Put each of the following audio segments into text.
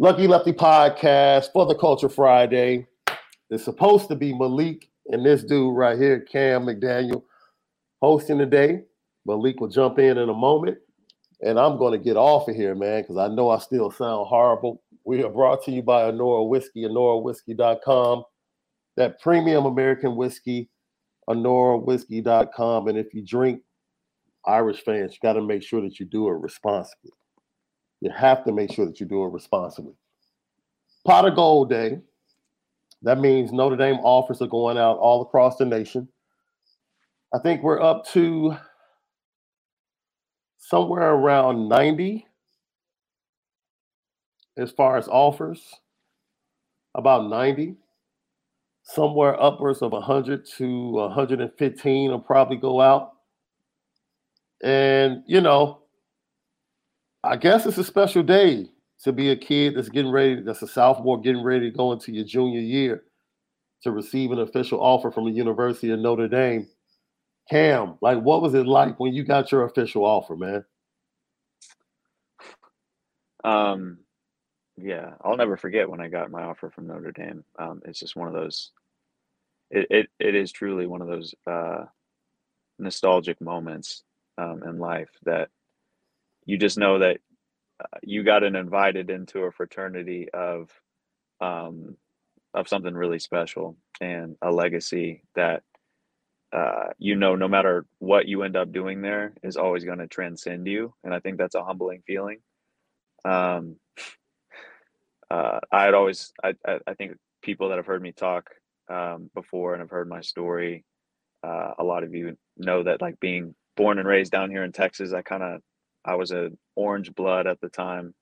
Lucky Lefty podcast for the Culture Friday. It's supposed to be Malik and this dude right here, Cam McDaniel, hosting today. Malik will jump in in a moment. And I'm going to get off of here, man, because I know I still sound horrible. We are brought to you by Anora Whiskey, AnoraWhiskey.com. That premium American whiskey, AnoraWhiskey.com. And if you drink Irish fans, you got to make sure that you do it responsibly. You have to make sure that you do it responsibly. Pot of Gold Day. That means Notre Dame offers are going out all across the nation. I think we're up to somewhere around 90 as far as offers, about 90. Somewhere upwards of 100 to 115 will probably go out. And, you know, I guess it's a special day to be a kid that's getting ready, that's a sophomore getting ready to go into your junior year to receive an official offer from the University of Notre Dame. Cam, like, what was it like when you got your official offer, man? Um, yeah, I'll never forget when I got my offer from Notre Dame. Um, it's just one of those. It it, it is truly one of those uh, nostalgic moments um, in life that you just know that uh, you got invited into a fraternity of um, of something really special and a legacy that uh, you know no matter what you end up doing there is always going to transcend you and i think that's a humbling feeling. Um, uh, i had always I, I, think people that have heard me talk um, before and have heard my story uh, a lot of you know that like being born and raised down here in texas i kind of I was an orange blood at the time,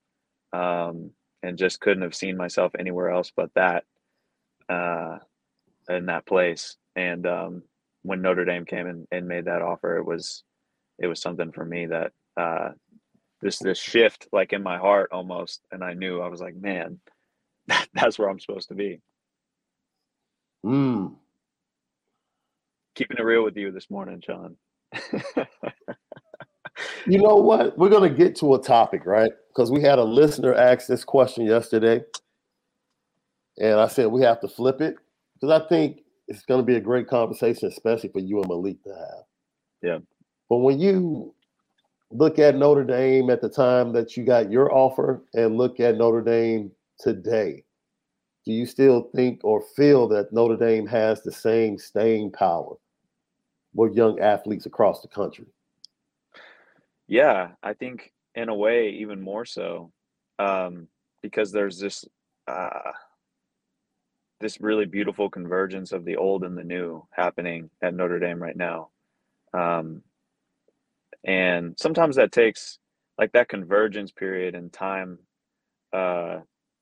um, and just couldn't have seen myself anywhere else but that, uh, in that place. And um, when Notre Dame came and, and made that offer, it was it was something for me that uh, this this shift like in my heart almost, and I knew I was like, man, that, that's where I'm supposed to be. Mm. Keeping it real with you this morning, John. you know what? We're going to get to a topic, right? Because we had a listener ask this question yesterday. And I said we have to flip it because I think it's going to be a great conversation, especially for you and Malik to have. Yeah. But when you look at Notre Dame at the time that you got your offer and look at Notre Dame today, do you still think or feel that Notre Dame has the same staying power with young athletes across the country? Yeah, I think in a way even more so, um, because there's this uh, this really beautiful convergence of the old and the new happening at Notre Dame right now, um, and sometimes that takes like that convergence period in time uh,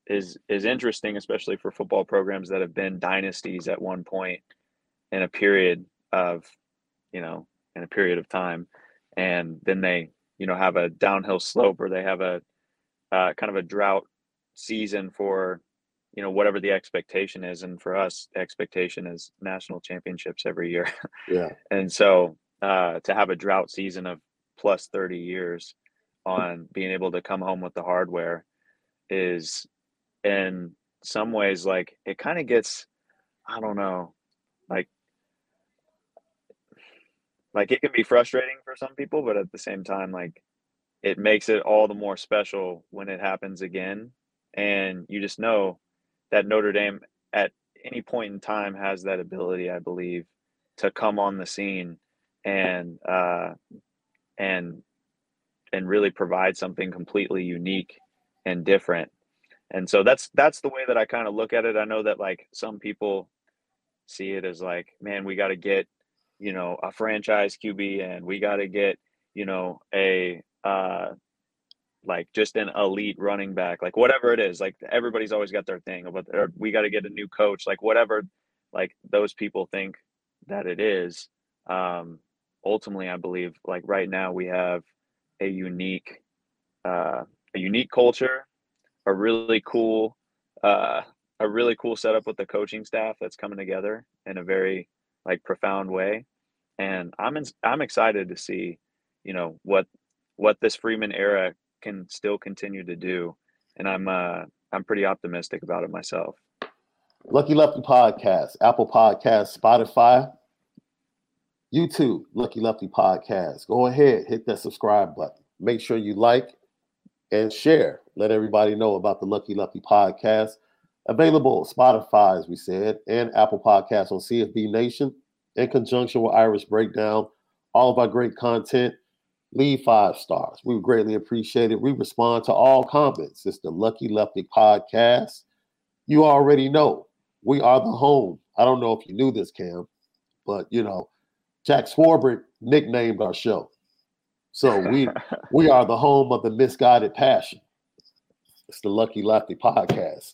is is interesting, especially for football programs that have been dynasties at one point in a period of you know in a period of time. And then they you know have a downhill slope or they have a uh, kind of a drought season for you know whatever the expectation is. And for us expectation is national championships every year. Yeah. And so uh, to have a drought season of plus 30 years on being able to come home with the hardware is in some ways like it kind of gets i don't know like like it can be frustrating for some people but at the same time like it makes it all the more special when it happens again and you just know that Notre Dame at any point in time has that ability I believe to come on the scene and uh and and really provide something completely unique and different and so that's that's the way that I kind of look at it. I know that like some people see it as like, man, we got to get, you know, a franchise QB and we got to get, you know, a uh like just an elite running back, like whatever it is. Like everybody's always got their thing but we got to get a new coach, like whatever like those people think that it is. Um ultimately I believe like right now we have a unique uh a unique culture a really cool uh, a really cool setup with the coaching staff that's coming together in a very like profound way. And i'm in, i'm excited to see you know what what this freeman era can still continue to do. And i'm uh i'm pretty optimistic about it myself. Lucky lefty podcast apple podcast spotify youtube lucky lefty podcast. Go ahead hit that subscribe button. Make sure you like and share. Let everybody know about the Lucky Lefty podcast. Available Spotify, as we said, and Apple Podcasts on CFB Nation in conjunction with Irish Breakdown. All of our great content. Leave five stars. We would greatly appreciate it. We respond to all comments. It's the Lucky Lefty podcast. You already know we are the home. I don't know if you knew this, Cam, but you know, Jack Swarbrick nicknamed our show. So we we are the home of the misguided passion. It's the Lucky Lefty podcast.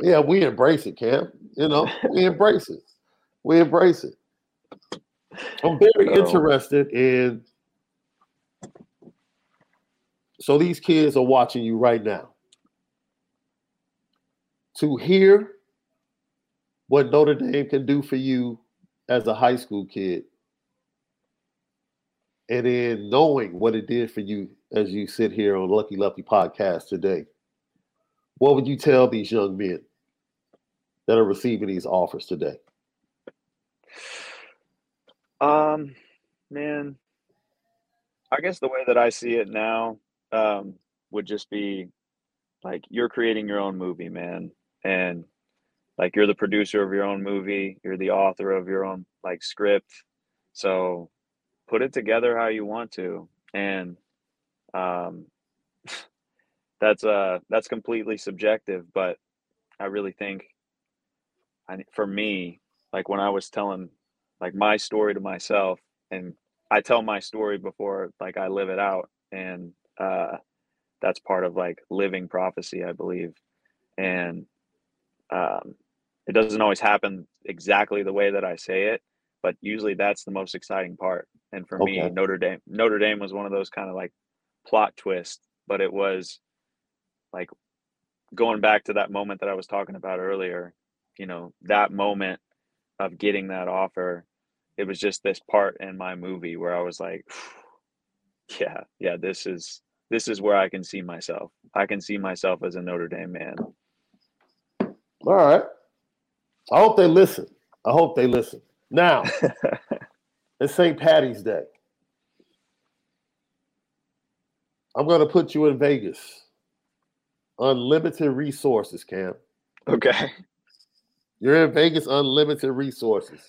Yeah, we embrace it, Cam. You know, we embrace it. We embrace it. I'm very So- interested in. So these kids are watching you right now. To hear what Notre Dame can do for you as a high school kid, and then knowing what it did for you as you sit here on Lucky Lefty podcast today, what would you tell these young men that are receiving these offers today? Um, man, I guess the way that I see it now um, would just be like you're creating your own movie, man, and like you're the producer of your own movie, you're the author of your own like script, So put it together how you want to. And um, that's uh that's completely subjective, but I really think I for me, like when I was telling like my story to myself and I tell my story before like I live it out and uh that's part of like living prophecy, I believe. And um it doesn't always happen exactly the way that I say it, but usually that's the most exciting part. And for okay. me, Notre Dame Notre Dame was one of those kind of like plot twists, but it was like going back to that moment that I was talking about earlier, you know, that moment of getting that offer, it was just this part in my movie where I was like, yeah, yeah, this is this is where I can see myself. I can see myself as a Notre Dame man. All right. I hope they listen. I hope they listen. Now, it's St. Patty's Day. I'm going to put you in Vegas. Unlimited resources, Cam. Okay. You're in Vegas, unlimited resources.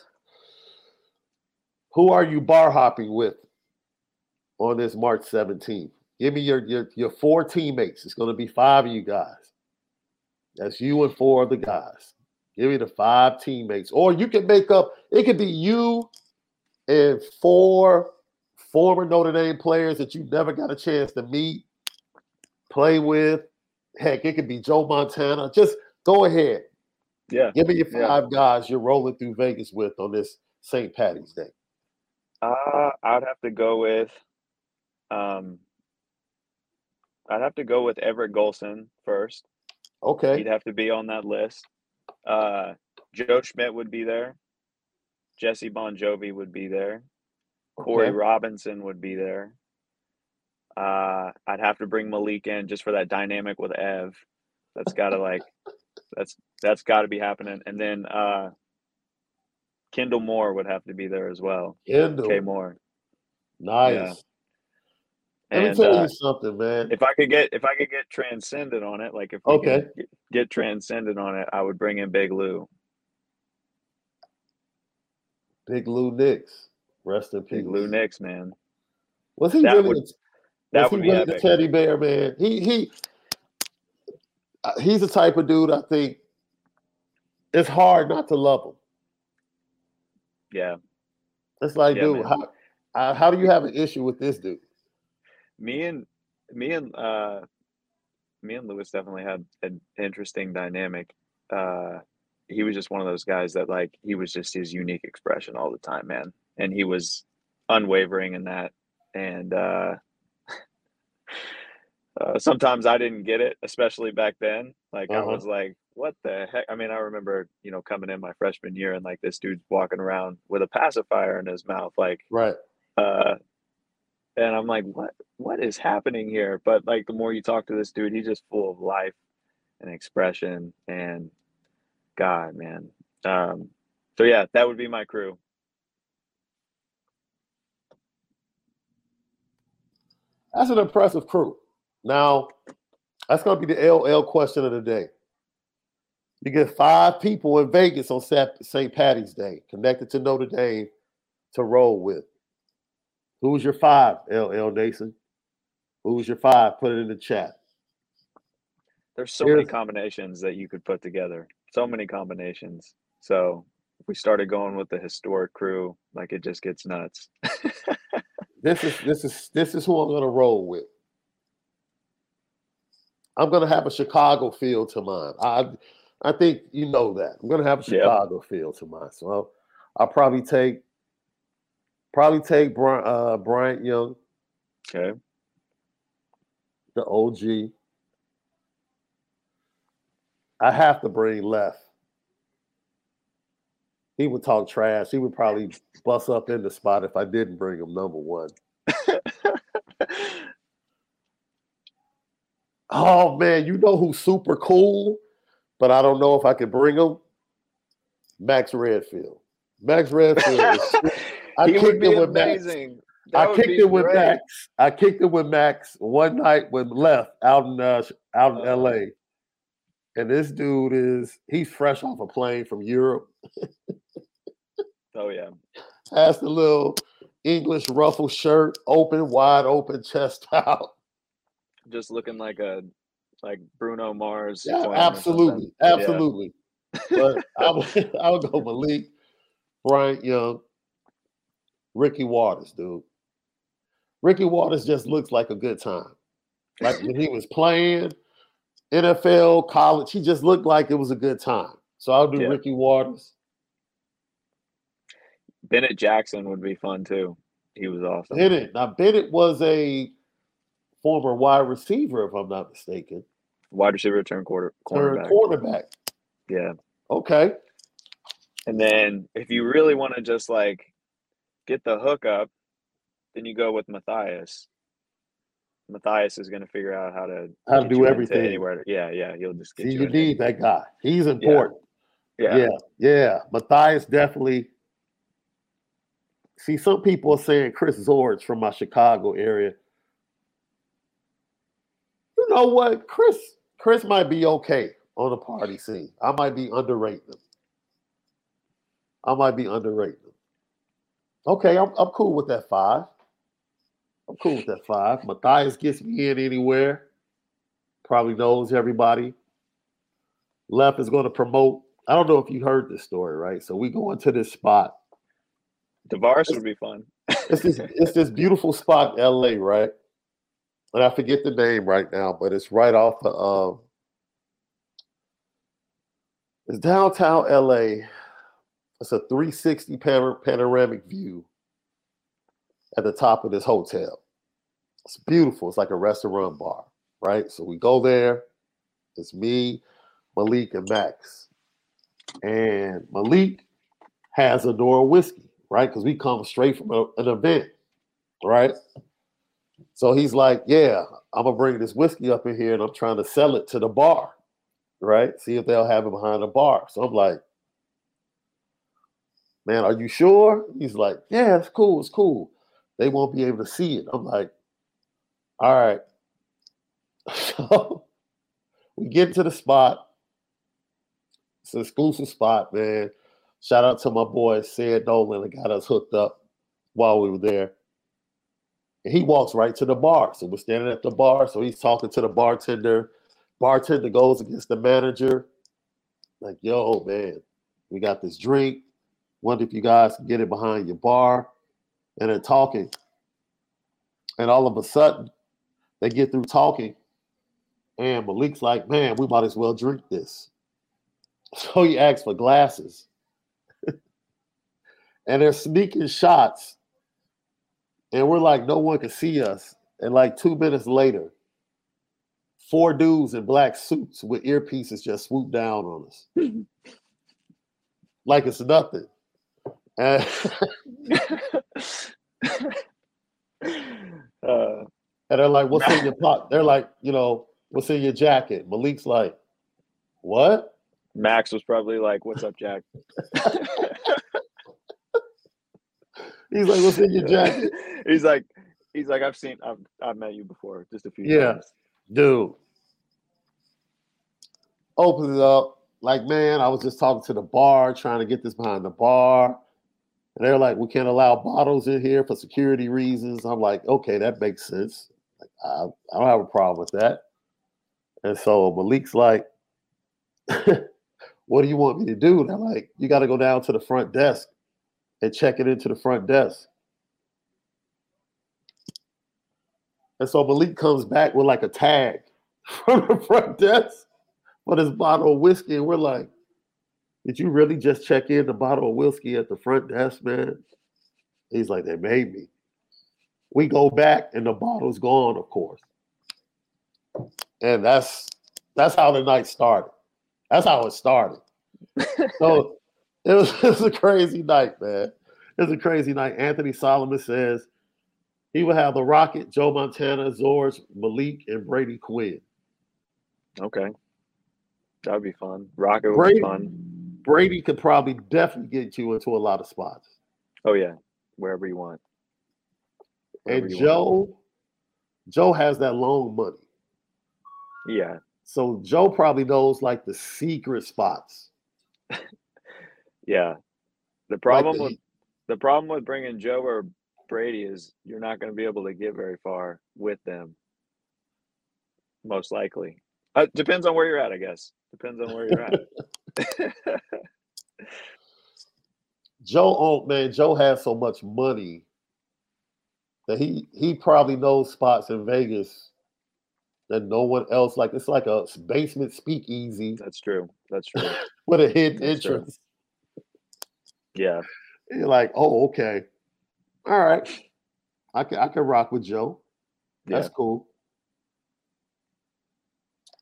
Who are you bar hopping with on this March 17th? Give me your, your, your four teammates. It's going to be five of you guys. That's you and four of the guys. Give me the five teammates. Or you can make up, it could be you and four former Notre Dame players that you never got a chance to meet, play with. Heck, it could be Joe Montana. Just go ahead. Yeah. Give me your five yeah. guys you're rolling through Vegas with on this St. Patty's Day. Uh, I'd have to go with um I'd have to go with Everett Golson first. Okay. He'd have to be on that list. Uh, Joe Schmidt would be there. Jesse Bongiovi would be there. Okay. Corey Robinson would be there. Uh, I'd have to bring Malik in just for that dynamic with Ev. That's got to like, that's that's got to be happening. And then uh, Kendall Moore would have to be there as well. Kendall K Moore. Nice. Yeah. Let and, me tell uh, you something, man. If I could get if I could get transcended on it, like if okay. get, get transcended on it, I would bring in Big Lou. Big Lou Nix. Rest in peace. Big Lou Nix, man. Was he that really would, that would he really the teddy bear, man? He he uh, he's the type of dude I think it's hard not to love him. Yeah. It's like, yeah, dude, how, uh, how do you have an issue with this dude? me and me and uh me and Lewis definitely had an interesting dynamic. Uh he was just one of those guys that like he was just his unique expression all the time, man. And he was unwavering in that. And uh, uh sometimes I didn't get it, especially back then. Like uh-huh. I was like, what the heck? I mean, I remember, you know, coming in my freshman year and like this dude's walking around with a pacifier in his mouth, like right. Uh and I'm like, what what is happening here? But like the more you talk to this dude, he's just full of life and expression and God, man. Um, so yeah, that would be my crew. That's an impressive crew. Now, that's going to be the LL question of the day. You get five people in Vegas on St. Patty's Day connected to Notre Dame to roll with. Who's your five, LL Nation? Who's your five? Put it in the chat. There's so Here's, many combinations that you could put together. So many combinations. So if we started going with the historic crew, like it just gets nuts. this is this is this is who I'm gonna roll with. I'm gonna have a Chicago feel to mine. I I think you know that. I'm gonna have a Chicago yep. feel to mine. So I'll, I'll probably take Probably take Bryant, uh, Bryant Young. Okay. The OG. I have to bring left. He would talk trash. He would probably bust up in the spot if I didn't bring him number one. oh man, you know who's super cool, but I don't know if I can bring him. Max Redfield. Max Redfield is I he kicked it with amazing. Max. I kicked it with Max. I kicked it with Max one night when left out in uh, out in uh, L.A. And this dude is he's fresh off a plane from Europe. oh yeah. has the little English ruffle shirt, open, wide open, chest out. Just looking like a like Bruno Mars. Yeah, or absolutely. Yeah. absolutely. But I would, I would go Malik, Bryant Young, Ricky Watters, dude. Ricky Watters just looks like a good time. Like when he was playing NFL, college, he just looked like it was a good time. So I'll do Yeah. Ricky Watters. Bennett Jackson would be fun too. He was awesome. Bennett. Now Bennett was a former wide receiver, if I'm not mistaken. Wide receiver, turn quarter cornerback. quarterback. Yeah. Okay. And then if you really want to just like get the hook up, then you go with Matthias. Matthias is going to figure out how to How to do everything. Anywhere. Yeah, yeah. He'll just get See, you. you need that guy. He's important. Yeah. Yeah, yeah. Matthias definitely. See, some people are saying Chris Zorich from my Chicago area. You know what? Chris Chris might be okay on the party scene. I might be underrating him. I might be underrating him. Okay, I'm, I'm cool with that five. I'm cool with that five. Matthias gets me in anywhere. Probably knows everybody. Left is going to promote. I don't know if you heard this story, right? So we go into this spot. Tavares would be fun. It's this it's this beautiful spot LA, right? And I forget the name right now, but it's right off the um it's downtown LA. It's a 360 panor- panoramic view at the top of this hotel. It's beautiful. It's like a restaurant bar, right? So we go there. It's me, Malik, and Max. And Malik has a door whiskey, right? Because we come straight from a- an event, right? So he's like, Yeah, I'm gonna bring this whiskey up in here and I'm trying to sell it to the bar, right? See if they'll have it behind the bar. So I'm like, Man, are you sure? He's like, Yeah, it's cool, it's cool. They won't be able to see it. I'm like, All right. So we get to the spot. It's an exclusive spot, man. Shout out to my boy Sid Nolan that got us hooked up while we were there. And he walks right to the bar. So we're standing at the bar. So he's talking to the bartender. Bartender goes against the manager. Like, yo, man, we got this drink. Wonder if you guys can get it behind your bar. And they're talking. And all of a sudden, they get through talking. And Malik's like, man, we might as well drink this. So he asks for glasses. And they're sneaking shots. And we're like, no one can see us. And like two minutes later, four dudes in black suits with earpieces just swoop down on us. like it's nothing. And, uh, and they're like, what's in your pot? They're like, you know, what's in your jacket? Malik's like, what? Max was probably like, "What's up, Jack?" He's like, what's in your jacket? he's like, he's like, "I've seen, I've, I've met you before, just a few Yeah. times." dude. Opens it up. Like man i was just talking to the bar trying to get this behind the bar. And they're like we can't allow bottles in here for security reasons. I'm like okay that makes sense. Like, I, I don't have a problem with that. And so malik's like what do you want me to do? And i'm like you got to go down to the front desk and check it into the front desk And so Malik comes back with like a tag from the front desk for this bottle of whiskey. And we're like, did you really just check in the bottle of whiskey at the front desk, man? He's like, they made me. We go back and the bottle's gone, of course. And that's that's how the night started. That's how it started. so it was, it was a crazy night, man. It was a crazy night. Anthony Solomon says he would have the Rocket, Joe Montana, Zorich, Malik, and Brady Quinn. Okay, that would be fun. Rocket would Brady- be fun. Brady could probably definitely get you into a lot of spots. Oh yeah, wherever you want. Wherever And you want. Joe, Joe has that loan money. Yeah, So Joe probably knows like the secret spots. yeah. The problem like with the, problem with bringing Joe or Brady is you're not going to be able to get very far with them. Most likely, uh, depends on where you're at. I guess depends on where you're at. Joe, oh man, Joe has so much money that he he probably knows spots in Vegas that no one else like. It's like a basement speakeasy That's true. That's true. with a hidden That's entrance. Yeah. You're like, oh, okay, all right, I can I can rock with Joe. That's Yeah. cool.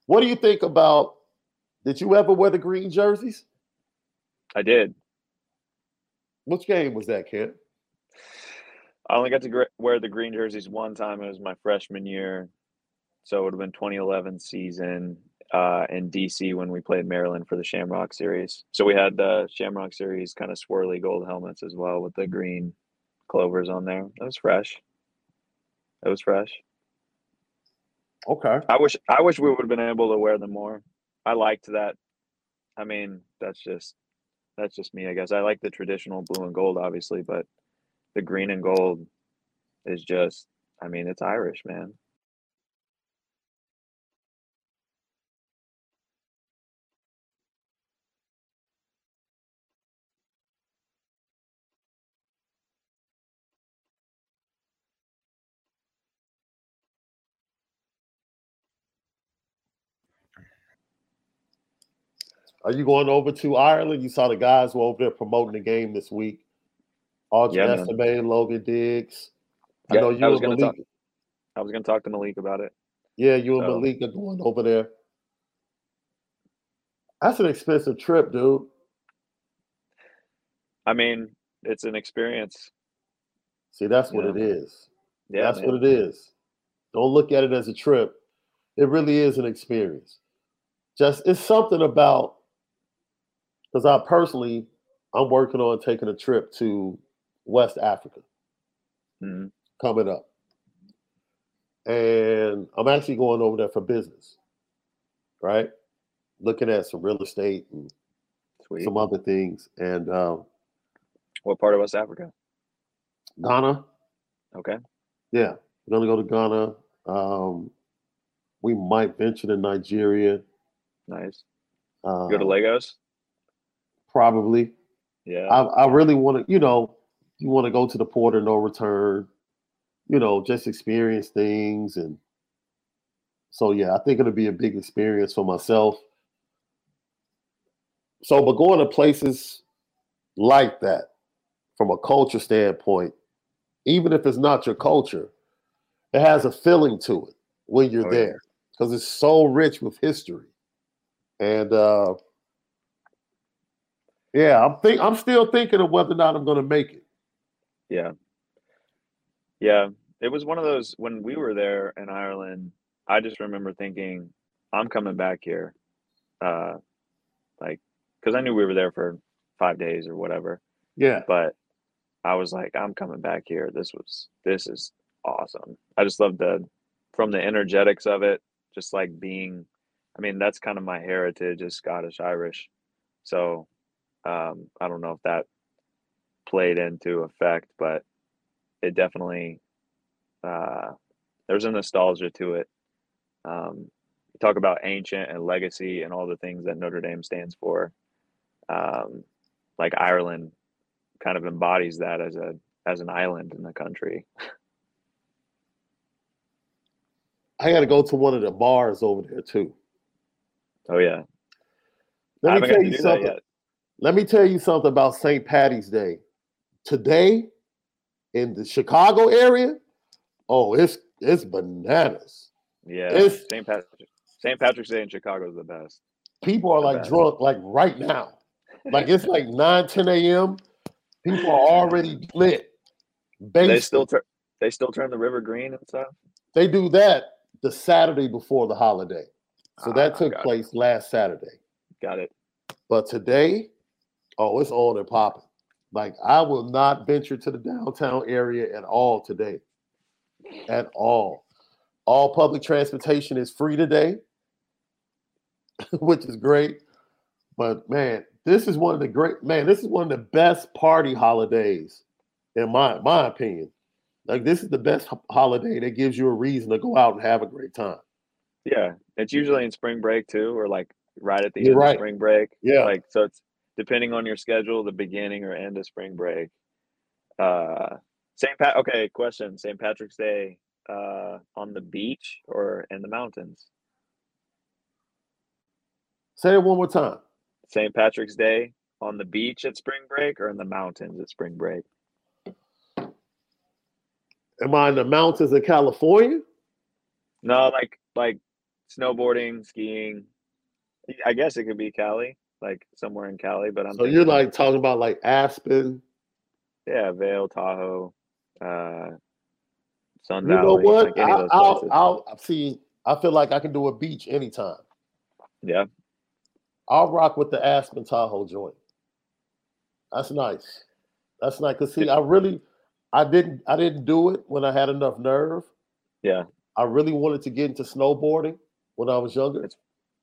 What do you think about? Did you ever wear the green jerseys? I did. Which game was that, kid? I only got to wear the green jerseys one time. It was my freshman year, so it would have been 2011 season uh, in DC when we played Maryland for the Shamrock Series. So we had the Shamrock Series kind of swirly gold helmets as well with the green clovers on there. That was fresh. It was fresh. Okay. I wish I wish we would have been able to wear them more. I liked that. I mean, that's just that's just me, I guess. I like the traditional blue and gold, obviously, but the green and gold is just I mean, it's Irish, man. Are you going over to Ireland? You saw the guys were over there promoting the game this week. Archie Yeah. Logan Diggs. I Yeah, know I you was and Malik. talk I was gonna talk to Malik about it. Yeah, you and Malik are going over there. That's an expensive trip, dude. I mean, it's an experience. See, that's what Yeah. it is. Yeah, that's man. what it is. Don't look at it as a trip. It really is an experience. Just it's something about because I personally I'm working on taking a trip to West Africa Mhm. coming up. And I'm actually going over there for business. Right? Looking at some real estate and Sweet. some other things. And um, What part of West Africa? Ghana, Okay. Yeah, we're gonna go to Ghana. Um, we might venture to Nigeria. Nice. Uh, Go to Lagos? Probably. Yeah. I, I really want to, you know, you want to go to the port of no return. You know, just experience things, and so yeah, I think it'll be a big experience for myself. So, but going to places like that, from a culture standpoint, even if it's not your culture, it has a feeling to it when you're Oh, there because it's so rich with history. And uh yeah, I'm think I'm still thinking of whether or not I'm going to make it. Yeah. Yeah. It was one of those when we were there in Ireland, I just remember thinking, I'm coming back here. Uh like because I knew we were there for five days or whatever. Yeah, But I was like, I'm coming back here. This was this is awesome. I just love the from the energetics of it, just like being I mean, that's kind of my heritage is Scottish Irish. So um I don't know if that played into effect, but it definitely uh there's a nostalgia to it. Um you talk about ancient and legacy and all the things that Notre Dame stands for. Um like Ireland kind of embodies that as a as an island in the country. I got to go to one of the bars over there too. Oh yeah, Let I me tell you something. Let me tell you something about St. Patty's Day. Today in the Chicago area, oh, it's it's bananas. Yeah, It's- St. Patrick St. Patrick's Day in Chicago is the best. People are The like best. drunk like right now. Like it's like 9, 10 a.m. People are already lit. they still tur- they still turn the river green and stuff. they do that the Saturday before the holiday. So that Ah, took got it. place last Saturday. Got it. But today, oh, it's on and popping. Like I will not venture to the downtown area at all today. At all. All public transportation is free today, which is great. But man, this is one of the great man, this is one of the best party holidays in my my opinion. Like this is the best holiday that gives you a reason to go out and have a great time. Yeah, it's usually in spring break too, or like right at the You're end right. of spring break. Yeah, like so it's depending on your schedule, the beginning or end of spring break. Uh, St. Pat. Okay, question: St. Patrick's Day uh, on the beach or in the mountains? Say it one more time. St. Patrick's Day on the beach at spring break or in the mountains at spring break? Am I in the mountains in California? No, like like snowboarding, skiing. I guess it could be Cali, like somewhere in Cali. But I'm so you're like talking about like Aspen. Yeah, Vail, Tahoe, uh, Sun you Valley. know what? Like I, I'll, I'll see. I feel like I can do a beach anytime. Yeah, I'll rock with the Aspen Tahoe joint. That's nice. That's nice. Cause see, I really, I didn't, I didn't do it when I had enough nerve. Yeah. I really wanted to get into snowboarding when I was younger. It's,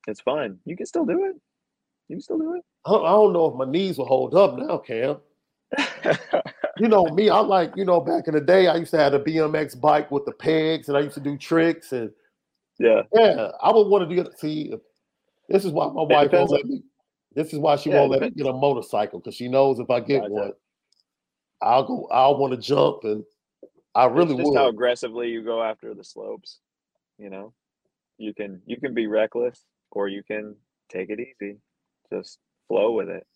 it's fun. You can still do it. You still do it. I don't, I don't know if my knees will hold up now, Cam. you know me, I like, you know, back in the day, I used to have a BMX bike with the pegs and I used to do tricks and yeah. Yeah. I would want to do see this is why my wife won't let me this is why she yeah, won't let me get a motorcycle because she knows if I get gotcha. one, I'll go. I'll want to jump, and I really it's just would. How aggressively you go after the slopes, you know, you can you can be reckless or you can take it easy, just flow with it.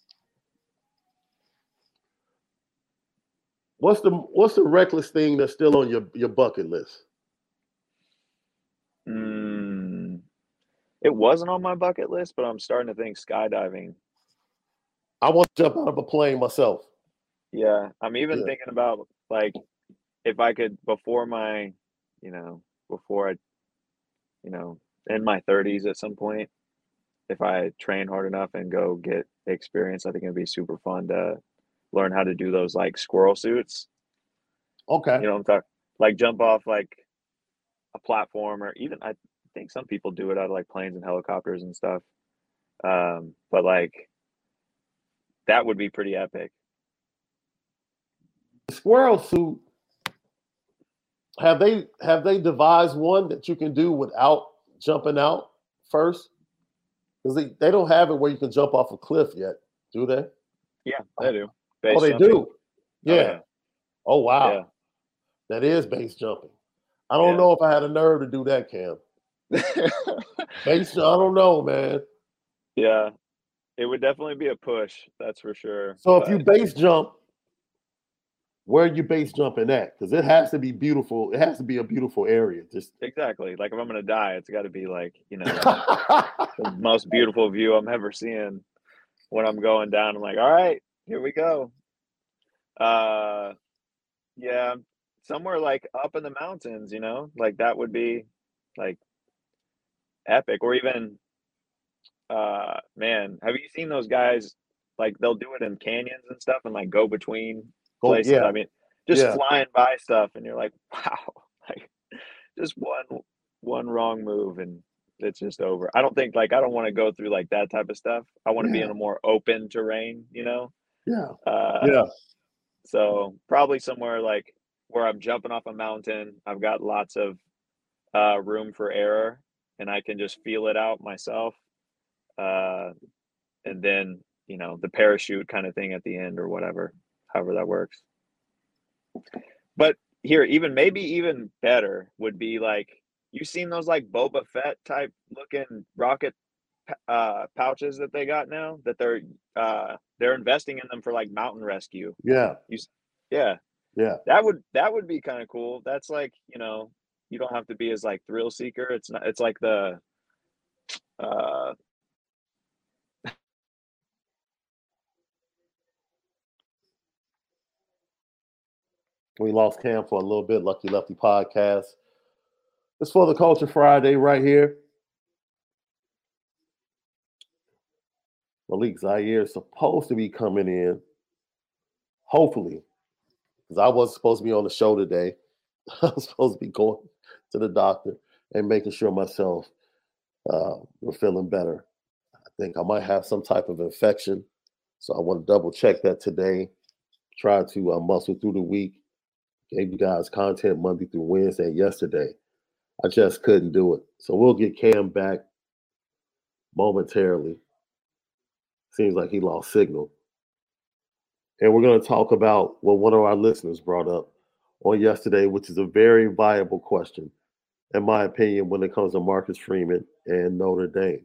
What's the what's the reckless thing that's still on your your bucket list? Mm, it wasn't on my bucket list, but I'm starting to think skydiving. I want to jump out of a plane myself. Yeah, I'm even yeah. thinking about like if I could before my, you know, before I, you know, in my 30s at some point, if I train hard enough and go get experience, I think it'd be super fun to learn how to do those like squirrel suits. Okay. You know, I'm talking like jump off like a platform or even I think some people do it out of like planes and helicopters and stuff. Um, but like that would be pretty epic. The squirrel suit. Have they have they devised one that you can do without jumping out first? Because they, they don't have it where you can jump off a cliff yet, do they? Yeah, they do. Base oh, they jumping. do. Yeah. Oh, yeah. oh wow. Yeah. That is base jumping. I don't yeah. know if I had a nerve to do that, Cam. base, I don't know, man. Yeah, it would definitely be a push. That's for sure. So but... if you base jump, where are you base jumping at? Because it has to be beautiful. It has to be a beautiful area. Just exactly. Like if I'm gonna die, it's got to be like you know the most beautiful view I'm ever seeing when I'm going down. I'm like, all right, here we go. Uh, yeah, somewhere like up in the mountains. You know, like that would be like epic. Or even, uh, man, have you seen those guys? Like they'll do it in canyons and stuff, and like go between oh, places. Yeah. I mean, just yeah. flying by stuff, and you're like, wow, like just one one wrong move, and it's just over. I don't think like I don't want to go through like that type of stuff. I want to yeah. be in a more open terrain, you know. Yeah. Uh, yeah. So probably somewhere like where I'm jumping off a mountain. I've got lots of uh, room for error, and I can just feel it out myself. Uh, and then you know the parachute kind of thing at the end or whatever, however that works. But here, even maybe even better would be like you seen those like Boba Fett type looking rocket uh, pouches that they got now that they're uh, they're investing in them for like mountain rescue. Yeah. You, yeah. Yeah. That would that would be kind of cool. That's like you know you don't have to be as like thrill seeker. It's not. It's like the. Uh, we lost Cam for a little bit. Lucky Lefty podcast. It's for the Culture Friday right here. Malik Zaire is supposed to be coming in, hopefully, because I was supposed to be on the show today. I was supposed to be going to the doctor and making sure myself uh, we're feeling better. I think I might have some type of infection, so I want to double check that today. Try to uh, muscle through the week, gave you guys content Monday through Wednesday yesterday. I just couldn't do it. So we'll get Cam back momentarily. Seems like he lost signal. And we're going to talk about what one of our listeners brought up on yesterday, which is a very viable question, in my opinion, when it comes to Marcus Freeman and Notre Dame.